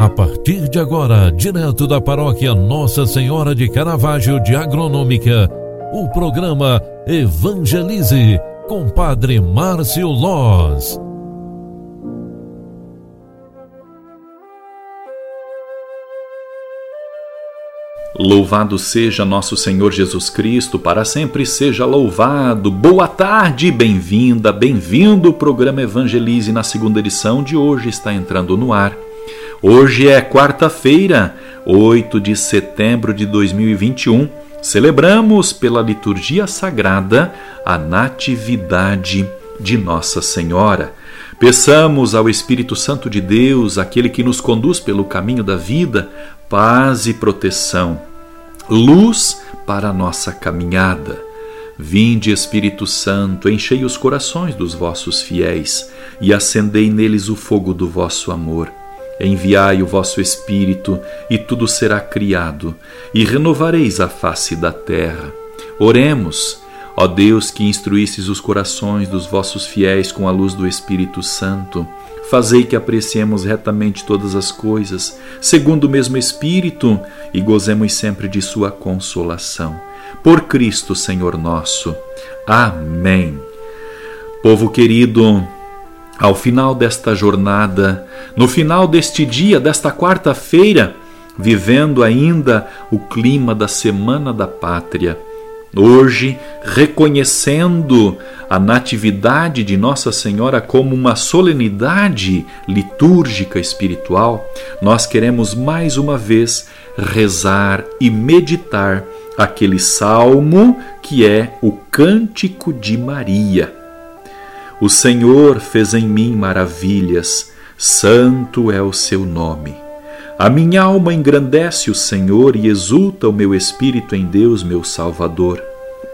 A partir de agora, direto da paróquia Nossa Senhora de Caravaggio de Agronômica, o programa Evangelize com Padre Márcio Loz. Louvado seja nosso Senhor Jesus Cristo, para sempre seja louvado. Boa tarde, bem-vinda, bem-vindo. O programa Evangelize na segunda edição de hoje está entrando no ar. Hoje é quarta-feira, 8 de setembro de 2021. Celebramos pela liturgia sagrada a Natividade de Nossa Senhora. Peçamos ao Espírito Santo de Deus, aquele que nos conduz pelo caminho da vida, paz e proteção, luz para a nossa caminhada. Vinde, Espírito Santo, enchei os corações dos vossos fiéis e acendei neles o fogo do vosso amor. Enviai o vosso Espírito, e tudo será criado, e renovareis a face da terra. Oremos, ó Deus que instruístes os corações dos vossos fiéis com a luz do Espírito Santo. Fazei que apreciemos retamente todas as coisas, segundo o mesmo Espírito, e gozemos sempre de Sua consolação. Por Cristo, Senhor nosso. Amém. Povo querido, ao final desta jornada, no final deste dia, desta quarta-feira, vivendo ainda o clima da Semana da Pátria, hoje reconhecendo a Natividade de Nossa Senhora como uma solenidade litúrgica espiritual, nós queremos mais uma vez rezar e meditar aquele salmo que é o Cântico de Maria o Senhor fez em mim maravilhas, santo é o seu nome. A minha alma engrandece o Senhor e exulta o meu espírito em Deus, meu Salvador,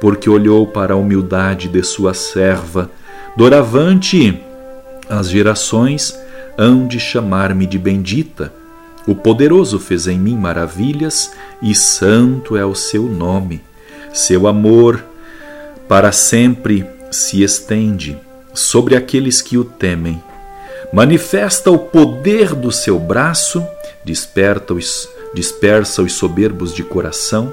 porque olhou para a humildade de sua serva. Doravante, as gerações hão de chamar-me de bendita. O poderoso fez em mim maravilhas e santo é o seu nome. Seu amor para sempre se estende sobre aqueles que o temem. Manifesta o poder do seu braço, desperta os, dispersa os soberbos de coração,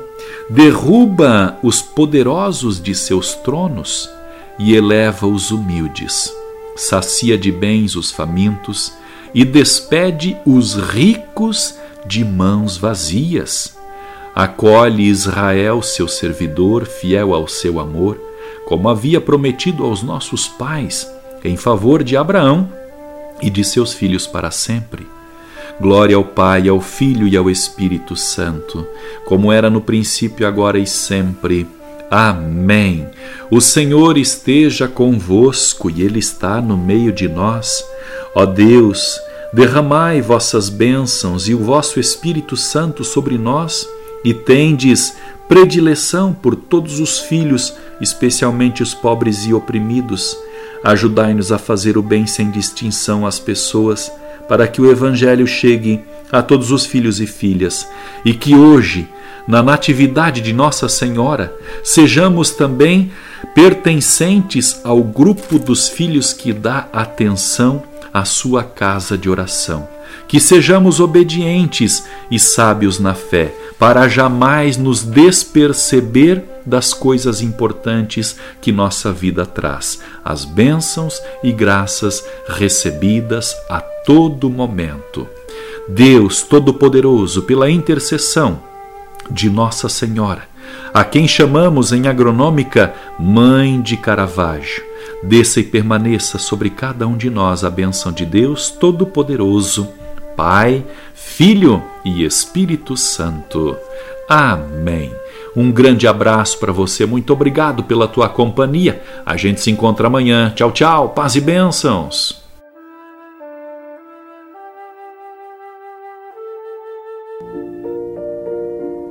derruba os poderosos de seus tronos e eleva os humildes. Sacia de bens os famintos e despede os ricos de mãos vazias. Acolhe Israel, seu servidor, fiel ao seu amor como havia prometido aos nossos pais, em favor de Abraão e de seus filhos para sempre. Glória ao Pai, ao Filho e ao Espírito Santo, como era no princípio, agora e sempre. Amém. O Senhor esteja convosco e Ele está no meio de nós. Ó Deus, derramai vossas bênçãos e o vosso Espírito Santo sobre nós e tendes predileção por todos os filhos, especialmente os pobres e oprimidos. Ajudai-nos a fazer o bem sem distinção às pessoas, para que o Evangelho chegue a todos os filhos e filhas, e que hoje, na Natividade de Nossa Senhora, sejamos também pertencentes ao grupo dos filhos que dá atenção à sua casa de oração. Que sejamos obedientes e sábios na fé para jamais nos desperceber das coisas importantes que nossa vida traz, as bênçãos e graças recebidas a todo momento. Deus Todo-Poderoso, pela intercessão de Nossa Senhora, a quem chamamos em agronômica Mãe de Caravaggio, desça e permaneça sobre cada um de nós a bênção de Deus Todo-Poderoso Pai, Filho e Espírito Santo. Amém. Um grande abraço para você, muito obrigado pela tua companhia. A gente se encontra amanhã. Tchau, tchau, paz e bênçãos.